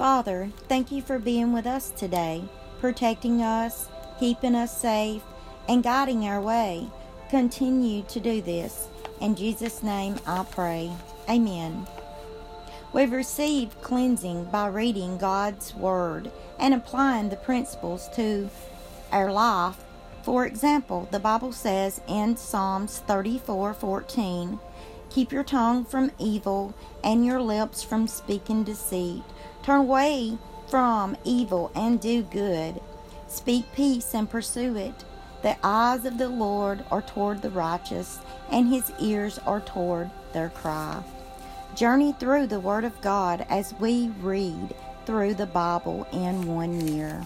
Father, thank you for being with us today, protecting us, keeping us safe, and guiding our way. Continue to do this. In Jesus' name I pray. Amen. We've received cleansing by reading God's Word and applying the principles to our life. For example, the Bible says in Psalms 34:14, "Keep your tongue from evil and your lips from speaking deceit. Turn away from evil and do good. Speak peace and pursue it. The eyes of the Lord are toward the righteous, and his ears are toward their cry." Journey through the Word of God as we read through the Bible in one year.